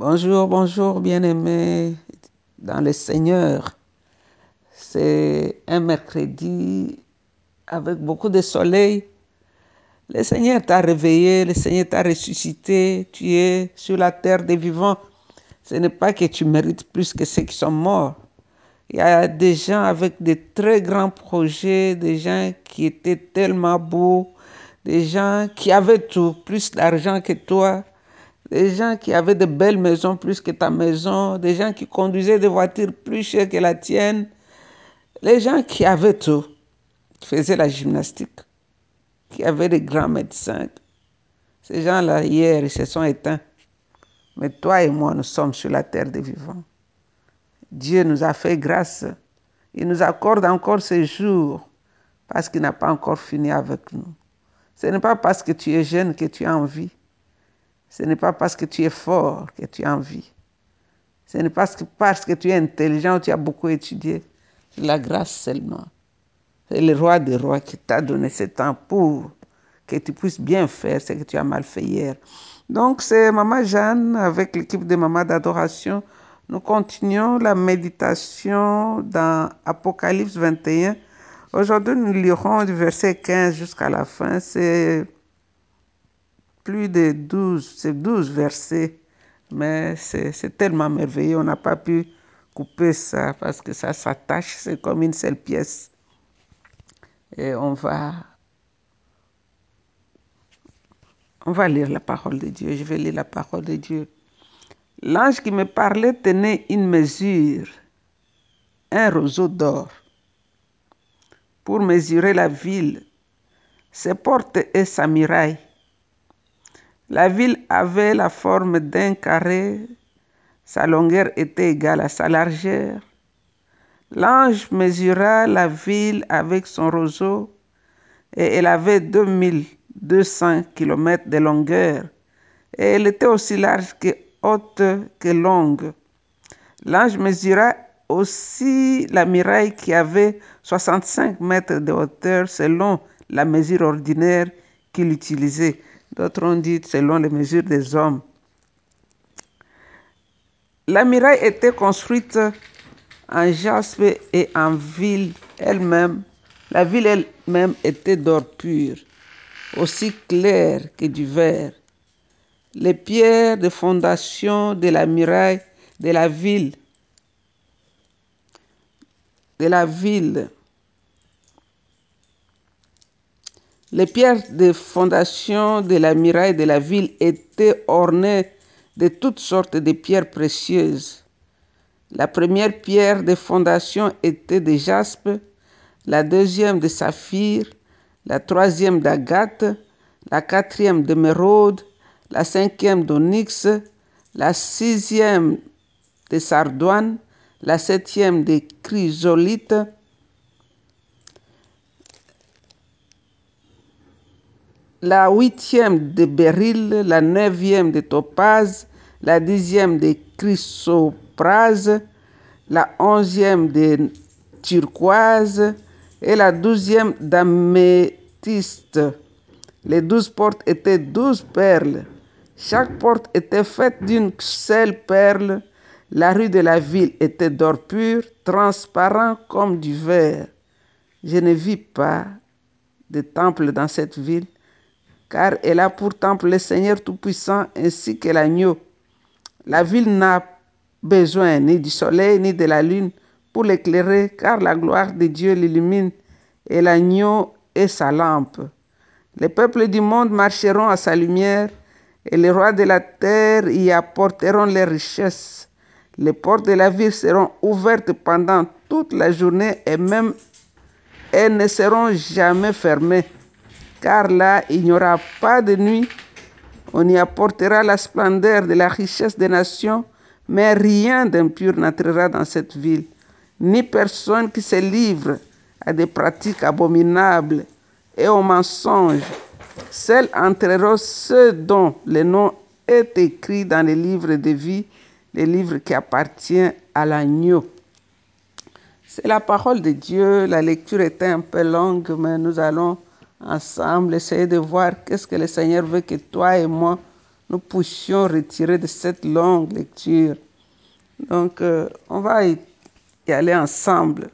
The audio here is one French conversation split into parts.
Bonjour, bonjour bien-aimés dans le Seigneur. C'est un mercredi avec beaucoup de soleil. Le Seigneur t'a réveillé, le Seigneur t'a ressuscité, tu es sur la terre des vivants. Ce n'est pas que tu mérites plus que ceux qui sont morts. Il y a des gens avec de très grands projets, des gens qui étaient tellement beaux, des gens qui avaient tout, plus d'argent que toi, des gens qui avaient de belles maisons plus que ta maison, des gens qui conduisaient des voitures plus chères que la tienne, les gens qui avaient tout, qui faisaient la gymnastique, qui avaient des grands médecins. Ces gens-là, hier, ils se sont éteints. Mais toi et moi, nous sommes sur la terre des vivants. Dieu nous a fait grâce. Il nous accorde encore ce jours parce qu'il n'a pas encore fini avec nous. Ce n'est pas parce que tu es jeune que tu as envie. Ce n'est pas parce que tu es fort que tu as envie. Ce n'est pas parce que tu es intelligent ou tu as beaucoup étudié. La grâce seulement. C'est le roi des rois qui t'a donné ce temps pour que tu puisses bien faire ce que tu as mal fait hier. Donc c'est Maman Jeanne avec l'équipe de Maman d'adoration. Nous continuons la méditation dans Apocalypse 21. Aujourd'hui, nous lirons du verset 15 jusqu'à la fin. C'est plus de 12, c'est 12 versets, mais c'est tellement merveilleux, on n'a pas pu couper ça parce que ça s'attache, c'est comme une seule pièce. Et on va, on va lire la parole de Dieu, je vais lire la parole de Dieu. L'ange qui me parlait tenait une mesure, un roseau d'or, pour mesurer la ville, ses portes et sa muraille. La ville avait la forme d'un carré, sa longueur était égale à sa largeur. L'ange mesura la ville avec son roseau et elle avait 2200 km de longueur et elle était aussi large que haute que longue. L'ange mesura aussi la muraille qui avait 65 mètres de hauteur selon la mesure ordinaire qu'il utilisait. D'autres ont dit selon les mesures des hommes. La muraille était construite en jaspe et en ville elle-même. La ville elle-même était d'or pur, aussi clair que du verre. Les pierres de fondation de la muraille de la ville, de la ville Les pierres de fondation de la muraille de la ville étaient ornées de toutes sortes de pierres précieuses. La première pierre de fondation était de jaspe, la deuxième de saphir, la troisième d'agate, la quatrième d'émeraude, la cinquième d'onyx, la sixième de sardoine, la septième de chrysolite, la huitième de béryl, la neuvième de topaz, la dixième de chrysoprase, la onzième de turquoise et la douzième d'améthyste. Les douze portes étaient douze perles. Chaque porte était faite d'une seule perle. La rue de la ville était d'or pur, transparent comme du verre. Je ne vis pas de temple dans cette ville, car elle a pour temple le Seigneur Tout-Puissant ainsi que l'agneau. La ville n'a besoin ni du soleil ni de la lune pour l'éclairer, car la gloire de Dieu l'illumine et l'agneau est sa lampe. Les peuples du monde marcheront à sa lumière et les rois de la terre y apporteront leurs richesses. Les portes de la ville seront ouvertes pendant toute la journée et même elles ne seront jamais fermées car là il n'y aura pas de nuit. On y apportera la splendeur de la richesse des nations, mais rien d'impur n'entrera dans cette ville, ni personne qui se livre à des pratiques abominables et aux mensonges. Seuls entreront ceux dont le nom est écrit dans les livres de vie, les livres qui appartiennent à l'agneau. C'est la parole de Dieu. La lecture était un peu longue, mais nous allons ensemble essayer de voir qu'est-ce que le Seigneur veut que toi et moi nous puissions retirer de cette longue lecture. Donc, euh, on va y, aller ensemble.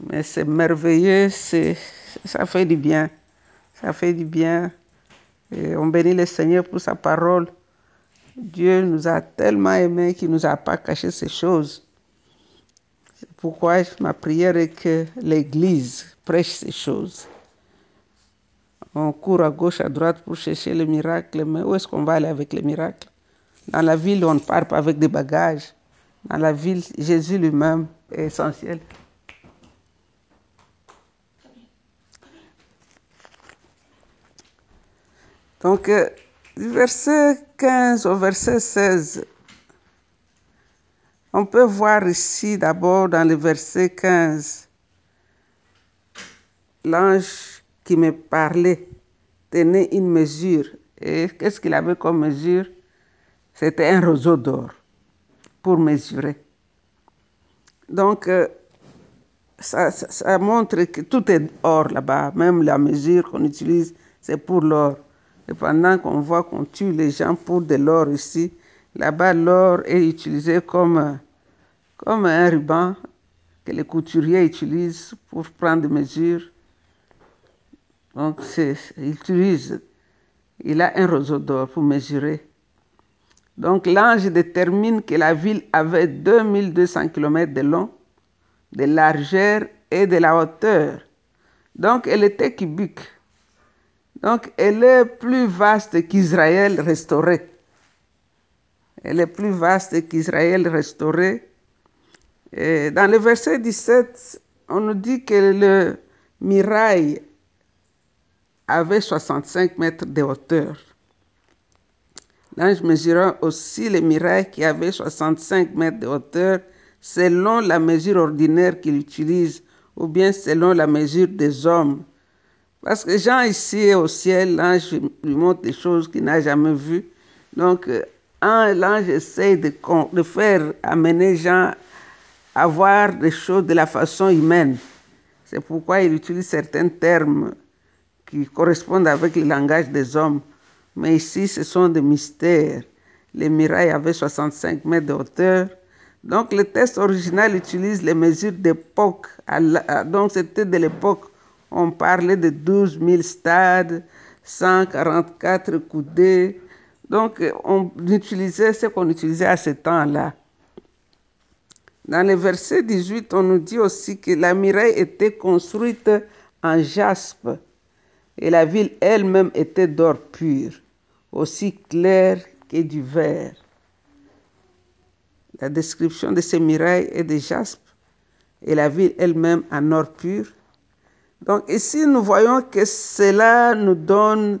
Mais c'est merveilleux, c'est, ça fait du bien. Ça fait du bien. Et on bénit le Seigneur pour sa parole. Dieu nous a tellement aimés qu'il ne nous a pas caché ces choses. C'est pourquoi ma prière est que l'Église prêche ces choses. On court à gauche, à droite pour chercher le miracle, mais où est-ce qu'on va aller avec les miracles Dans la ville, on ne part pas avec des bagages. Dans la ville, Jésus lui-même est essentiel. Donc, euh, du verset 15 au verset 16, on peut voir ici d'abord dans le verset 15, l'ange qui me parlait tenait une mesure. Et qu'est-ce qu'il avait comme mesure? C'était un roseau d'or pour mesurer. Donc, euh, ça, montre que tout est or là-bas. Même la mesure qu'on utilise, c'est pour l'or. Et pendant qu'on voit qu'on tue les gens pour de l'or ici, là-bas, l'or est utilisé comme, comme un ruban que les couturiers utilisent pour prendre des mesures. Donc, il utilise, il a un roseau d'or pour mesurer. Donc, l'ange détermine que la ville avait 2200 km de long, de largeur et de la hauteur. Donc, elle était cubique. Donc, elle est plus vaste qu'Israël restauré. Elle est plus vaste qu'Israël restauré. Et dans le verset 17, on nous dit que le mirail avait 65 mètres de hauteur. L'ange mesura aussi les mirailles qui avaient 65 mètres de hauteur selon la mesure ordinaire qu'il utilise ou bien selon la mesure des hommes. Parce que Jean ici au ciel, l'ange lui montre des choses qu'il n'a jamais vues. Donc, l'ange essaie de, de faire amener Jean à voir des choses de la façon humaine. C'est pourquoi il utilise certains termes qui correspondent avec le langage des hommes. Mais ici, ce sont des mystères. Les murailles avaient 65 mètres de hauteur. Donc, le texte original utilise les mesures d'époque. Donc, c'était de l'époque. On parlait de 12 000 stades, 144 coudées. Donc, on utilisait ce qu'on utilisait à ce temps-là. Dans le verset 18, on nous dit aussi que la muraille était construite en jaspe et la ville elle-même était d'or pur, aussi clair que du verre. La description de ces murailles est de jaspe et la ville elle-même en or pur. Donc ici, nous voyons que cela nous donne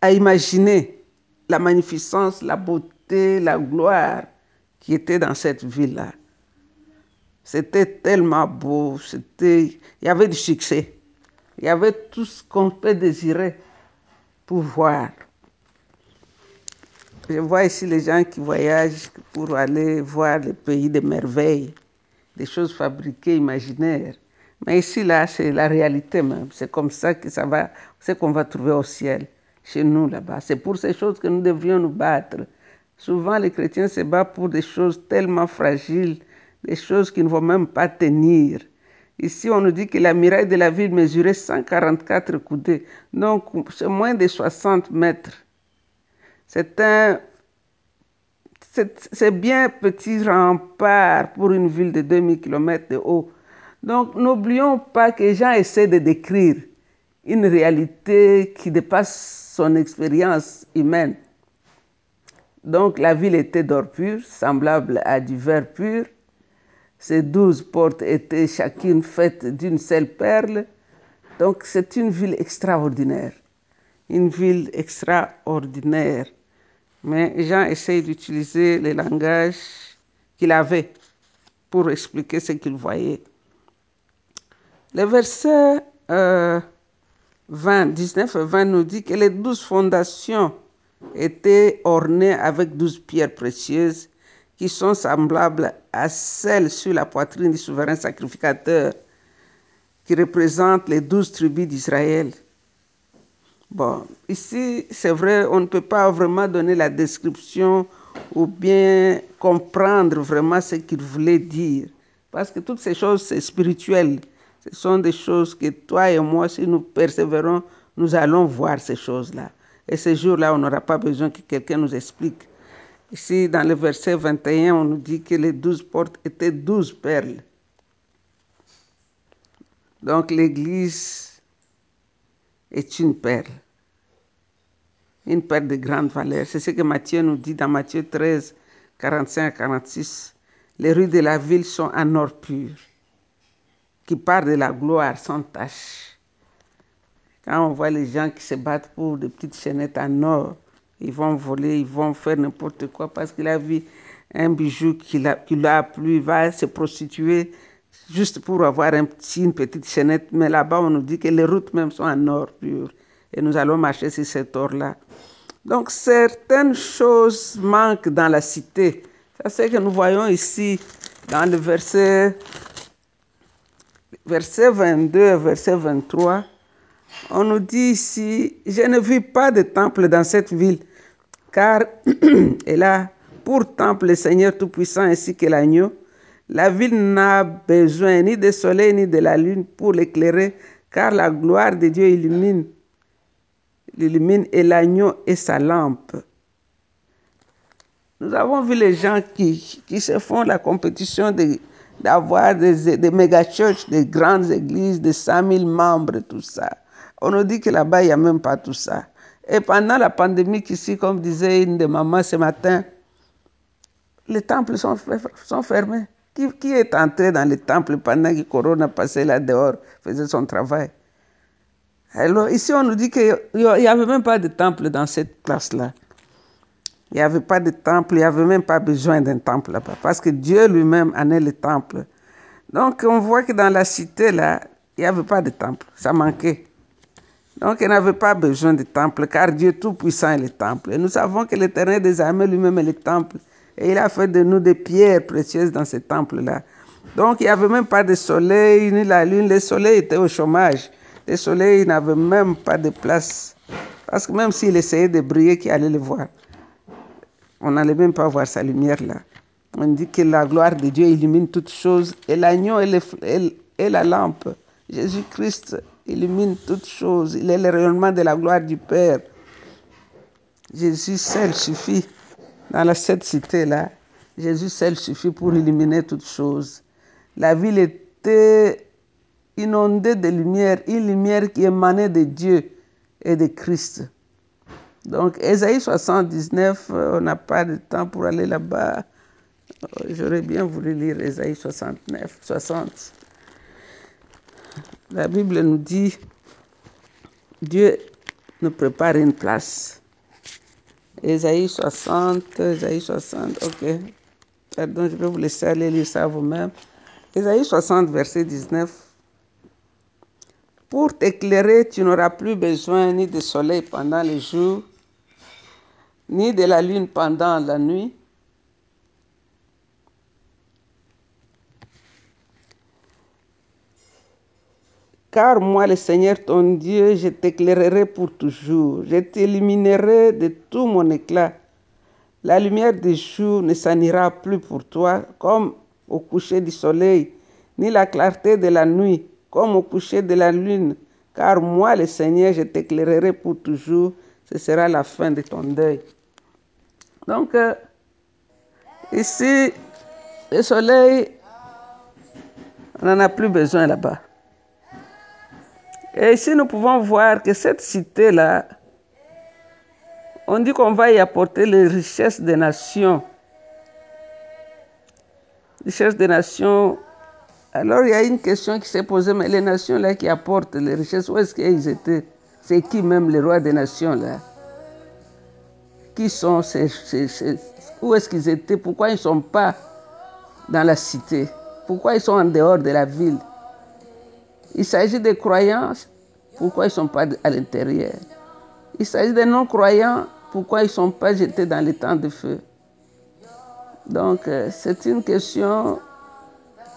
à imaginer la magnificence, la beauté, la gloire qui était dans cette ville-là. C'était tellement beau, c'était, il y avait du succès. Il y avait tout ce qu'on peut désirer pour voir. Je vois ici les gens qui voyagent pour aller voir les pays des merveilles, des choses fabriquées, imaginaires. Mais ici, là, c'est la réalité même. C'est comme ça que ça va, c'est qu'on va trouver au ciel, chez nous là-bas. C'est pour ces choses que nous devrions nous battre. Souvent, les chrétiens se battent pour des choses tellement fragiles, des choses qui ne vont même pas tenir. Ici, on nous dit que la muraille de la ville mesurait 144 coudées, donc c'est moins de 60 mètres. C'est un. C'est bien petit rempart pour une ville de 2000 km de haut. Donc, n'oublions pas que Jean essaie de décrire une réalité qui dépasse son expérience humaine. Donc, la ville était d'or pur, semblable à du verre pur. Ces douze portes étaient chacune faites d'une seule perle. Donc c'est une ville extraordinaire. Une ville extraordinaire. Mais Jean essaye d'utiliser le langage qu'il avait pour expliquer ce qu'il voyait. Le verset 20, 19 et 20 nous dit que les douze fondations étaient ornées avec douze pierres précieuses qui sont semblables à celles sur la poitrine du souverain sacrificateur qui représente les douze tribus d'Israël. Bon, ici, c'est vrai, on ne peut pas vraiment donner la description ou bien comprendre vraiment ce qu'il voulait dire. Parce que toutes ces choses, c'est spirituel. Ce sont des choses que toi et moi, si nous persévérons, nous allons voir ces choses-là. Et ces jours-là, on n'aura pas besoin que quelqu'un nous explique. Ici, dans le verset 21, on nous dit que les douze portes étaient douze perles. Donc l'Église est une perle, une perle de grande valeur. C'est ce que Matthieu nous dit dans Matthieu 13, 45 à 46. Les rues de la ville sont en or pur, qui part de la gloire sans tache. Quand on voit les gens qui se battent pour des petites chaînettes en or, ils vont voler, ils vont faire n'importe quoi parce qu'il a vu un bijou qui l'a plu, il va se prostituer juste pour avoir un petit, une petite chaînette. Mais là-bas, on nous dit que les routes même sont en or pur. Et nous allons marcher sur cet or-là. Donc, certaines choses manquent dans la cité. C'est ce que nous voyons ici dans le verset, verset 22 verset 23. On nous dit ici, je ne vis pas de temple dans cette ville, car elle a pour temple le Seigneur Tout-Puissant ainsi que l'agneau. La ville n'a besoin ni de soleil ni de la lune pour l'éclairer, car la gloire de Dieu illumine, illumine et l'agneau est sa lampe. Nous avons vu les gens qui, qui se font la compétition d'avoir des, des méga-churches, des grandes églises de 5000 membres, tout ça. On nous dit que là-bas, il n'y a même pas tout ça. Et pendant la pandémie, ici, comme disait une de mamans ce matin, les temples sont, fermés. Qui, est entré dans le temple pendant que Corona passait là dehors, faisait son travail? Ici, on nous dit qu'il n'y avait même pas de temple dans cette place-là. Il n'y avait pas de temple, il n'y avait même pas besoin d'un temple là-bas, parce que Dieu lui-même en est le temple. Donc on voit que dans la cité, là, il n'y avait pas de temple, ça manquait. Donc il n'avait pas besoin de temple, car Dieu Tout-Puissant est le temple. Et nous savons que l'Éternel des armées lui-même est le temple. Et il a fait de nous des pierres précieuses dans ce temple-là. Donc il n'y avait même pas de soleil ni la lune. Le soleil était au chômage. Le soleil n'avait même pas de place. Parce que même s'il essayait de briller, qui allait le voir? On n'allait même pas voir sa lumière là. On dit que la gloire de Dieu illumine toutes choses. Et l'agneau est, la lampe. Jésus-Christ illumine toutes choses. Il est le rayonnement de la gloire du Père. Jésus seul suffit dans cette cité-là, Jésus seul suffit pour éliminer toutes choses. La ville était inondée de lumière, une lumière qui émanait de Dieu et de Christ. Donc, Ésaïe 79, on n'a pas de temps pour aller là-bas. J'aurais bien voulu lire Ésaïe 69, 60. La Bible nous dit, Dieu nous prépare une place. Ésaïe 60, Ésaïe 60, ok. Pardon, je vais vous laisser aller lire ça vous-même. Ésaïe 60, verset 19. Pour t'éclairer, tu n'auras plus besoin ni de soleil pendant le jour, ni de la lune pendant la nuit. Car moi, le Seigneur ton Dieu, je t'éclairerai pour toujours. Je t'éliminerai de tout mon éclat. La lumière du jour ne s'anira plus pour toi comme au coucher du soleil, ni la clarté de la nuit comme au coucher de la lune. Car moi, le Seigneur, je t'éclairerai pour toujours. Ce sera la fin de ton deuil. Donc, euh, ici, le soleil, on n'en a plus besoin là-bas. Et ici, nous pouvons voir que cette cité-là, on dit qu'on va y apporter les richesses des nations. Richesses des nations. Alors, il y a une question qui s'est posée, mais les nations-là qui apportent les richesses, où est-ce qu'ils étaient? C'est qui même les rois des nations-là? Qui sont ces, ces Où est-ce qu'ils étaient? Pourquoi ils ne sont pas dans la cité? Pourquoi ils sont en dehors de la ville? Il s'agit des croyants, pourquoi ils ne sont pas à l'intérieur? Il s'agit des non-croyants, pourquoi ils ne sont pas jetés dans les temps de feu? Donc, euh, c'est une question,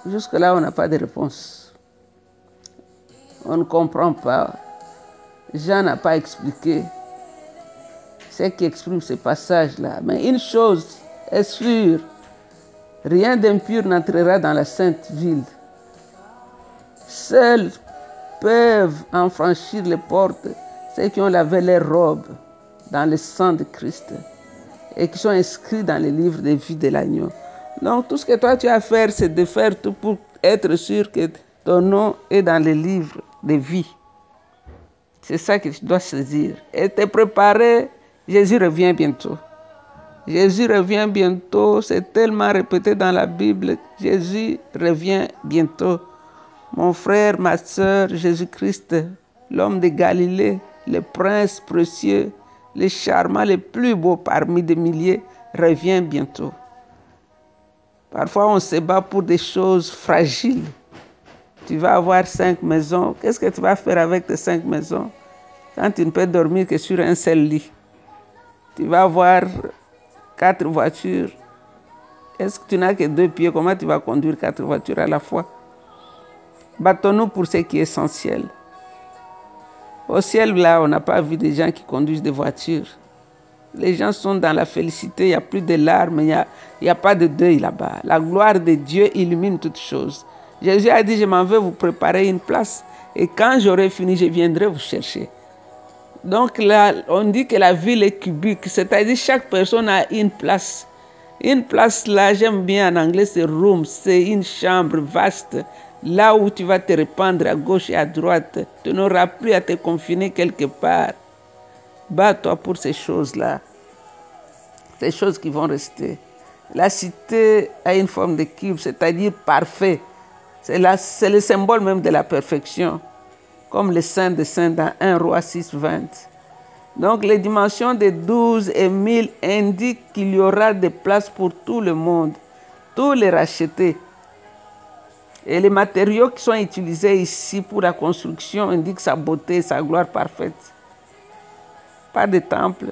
jusque-là, on n'a pas de réponse. On ne comprend pas. Jean n'a pas expliqué ce qui exprime ce passage-là. Mais une chose est sûre, rien d'impur n'entrera dans la sainte ville. Seuls peuvent en franchir les portes ceux qui ont lavé leurs robes dans le sang de Christ et qui sont inscrits dans le livre de vie de l'agneau. Donc tout ce que toi tu as à faire, c'est de faire tout pour être sûr que ton nom est dans le livre de vie. C'est ça que tu dois saisir. Et te préparer, Jésus revient bientôt. Jésus revient bientôt, c'est tellement répété dans la Bible. Jésus revient bientôt. Mon frère, ma soeur, Jésus-Christ, l'homme de Galilée, le prince précieux, le charmant le plus beau parmi des milliers, revient bientôt. Parfois, on se bat pour des choses fragiles. Tu vas avoir cinq maisons. Qu'est-ce que tu vas faire avec tes cinq maisons? Quand tu ne peux dormir que sur un seul lit Tu vas avoir quatre voitures. Est-ce que tu n'as que deux pieds? Comment tu vas conduire quatre voitures à la fois? Battons-nous pour ce qui est essentiel. Au ciel, là, on n'a pas vu des gens qui conduisent des voitures. Les gens sont dans la félicité, il n'y a plus de larmes, il n'y a, a, pas de deuil là-bas. La gloire de Dieu illumine toutes choses. Jésus a dit, je m'en vais vous préparer une place. Et quand j'aurai fini, je viendrai vous chercher. Donc là, on dit que la ville est cubique, c'est-à-dire chaque personne a une place. Une place là, j'aime bien en anglais, c'est room, c'est une chambre vaste, là où tu vas te répandre à gauche et à droite. Tu n'auras plus à te confiner quelque part. Bats-toi pour ces choses-là, ces choses qui vont rester. La cité a une forme de cube, c'est-à-dire parfait. C'est le symbole même de la perfection, comme le Saint de Saint dans 1 Roi 6, 20. Donc les dimensions de 12 et 1000 indiquent qu'il y aura des places pour tout le monde, tous les rachetés. Et les matériaux qui sont utilisés ici pour la construction indiquent sa beauté, sa gloire parfaite pas de temple,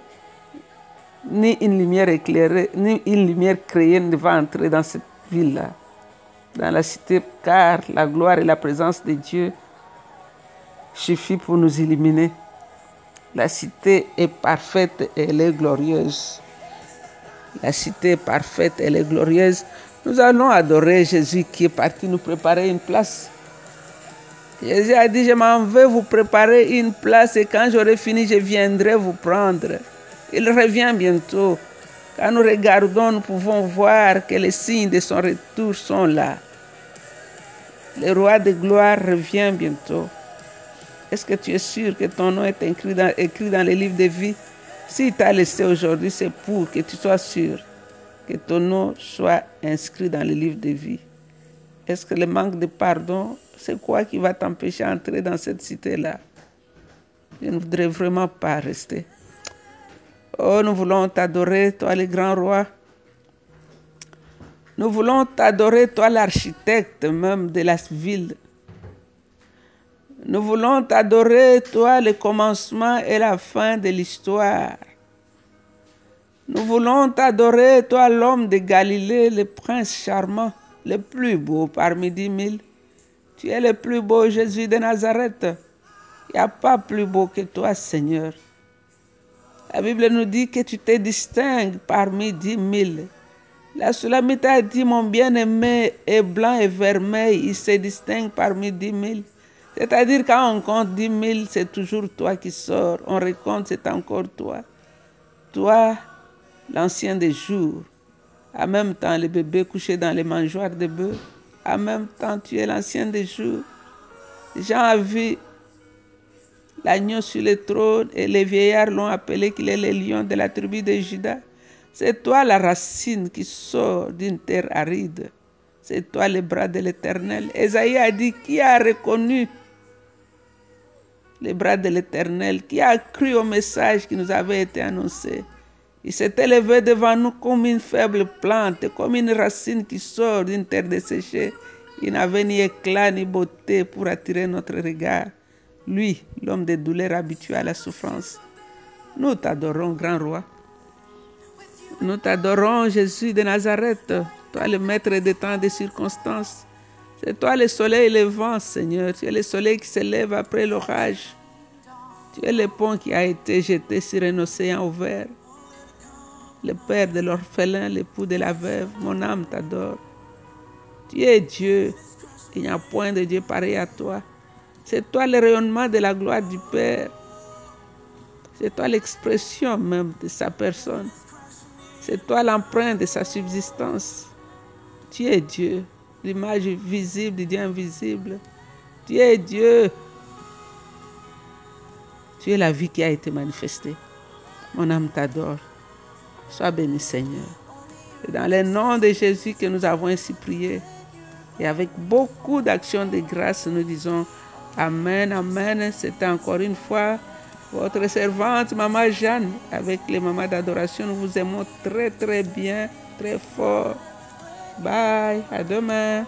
ni une lumière éclairée, ni une lumière créée ne va entrer dans cette ville-là, dans la cité, car la gloire et la présence de Dieu suffit pour nous illuminer. La cité est parfaite et elle est glorieuse. La cité est parfaite, elle est glorieuse. Nous allons adorer Jésus qui est parti nous préparer une place. Jésus a dit, je m'en vais vous préparer une place et quand j'aurai fini, je viendrai vous prendre. Il revient bientôt. Quand nous regardons, nous pouvons voir que les signes de son retour sont là. Le roi de gloire revient bientôt. Est-ce que tu es sûr que ton nom est écrit dans, écrit dans le livre de vie? S'il t'a laissé aujourd'hui, c'est pour que tu sois sûr que ton nom soit inscrit dans le livre de vie. Est-ce que le manque de pardon c'est quoi qui va t'empêcher d'entrer dans cette cité-là? Je ne voudrais vraiment pas rester. Oh, nous voulons t'adorer, toi le grand roi. Nous voulons t'adorer, toi l'architecte même de la ville. Nous voulons t'adorer, toi le commencement et la fin de l'histoire. Nous voulons t'adorer, toi l'homme de Galilée, le prince charmant, le plus beau parmi dix mille. Tu es le plus beau Jésus de Nazareth. Il n'y a pas plus beau que toi, Seigneur. La Bible nous dit que tu te distingues parmi dix mille. La Sulamite a dit, mon bien-aimé est blanc et vermeil, il se distingue parmi dix mille. C'est-à-dire quand on compte dix mille, c'est toujours toi qui sors. On recompte, c'est encore toi. Toi, l'ancien des jours. En même temps, le bébé couché dans les mangeoires de bœufs. En même temps, tu es l'ancien des jours. Jean a vu l'agneau sur le trône et les vieillards l'ont appelé qu'il est le lion de la tribu de Judas. C'est toi la racine qui sort d'une terre aride. C'est toi le bras de l'Éternel. Esaïe a dit, qui a reconnu les bras de l'Éternel, qui a cru au message qui nous avait été annoncé? Il s'est élevé devant nous comme une faible plante, comme une racine qui sort d'une terre desséchée. Il n'avait ni éclat ni beauté pour attirer notre regard. Lui, l'homme de douleur habitué à la souffrance. Nous t'adorons, grand roi. Nous t'adorons, Jésus de Nazareth, toi le maître des temps et des circonstances. C'est toi le soleil et le vent, Seigneur. Tu es le soleil qui s'élève après l'orage. Tu es le pont qui a été jeté sur un océan ouvert. Le père de l'orphelin, l'époux de la veuve, mon âme t'adore. Tu es Dieu. Il n'y a point de Dieu pareil à toi. C'est toi le rayonnement de la gloire du Père. C'est toi l'expression même de sa personne. C'est toi l'empreinte de sa subsistance. Tu es Dieu, l'image visible du Dieu invisible. Tu es Dieu. Tu es la vie qui a été manifestée. Mon âme t'adore. Sois béni Seigneur. C'est dans le nom de Jésus que nous avons ainsi prié. Et avec beaucoup d'actions de grâce, nous disons Amen, Amen. C'était encore une fois votre servante, Maman Jeanne, avec les mamans d'adoration. Nous vous aimons très, très bien, très fort. Bye, à demain.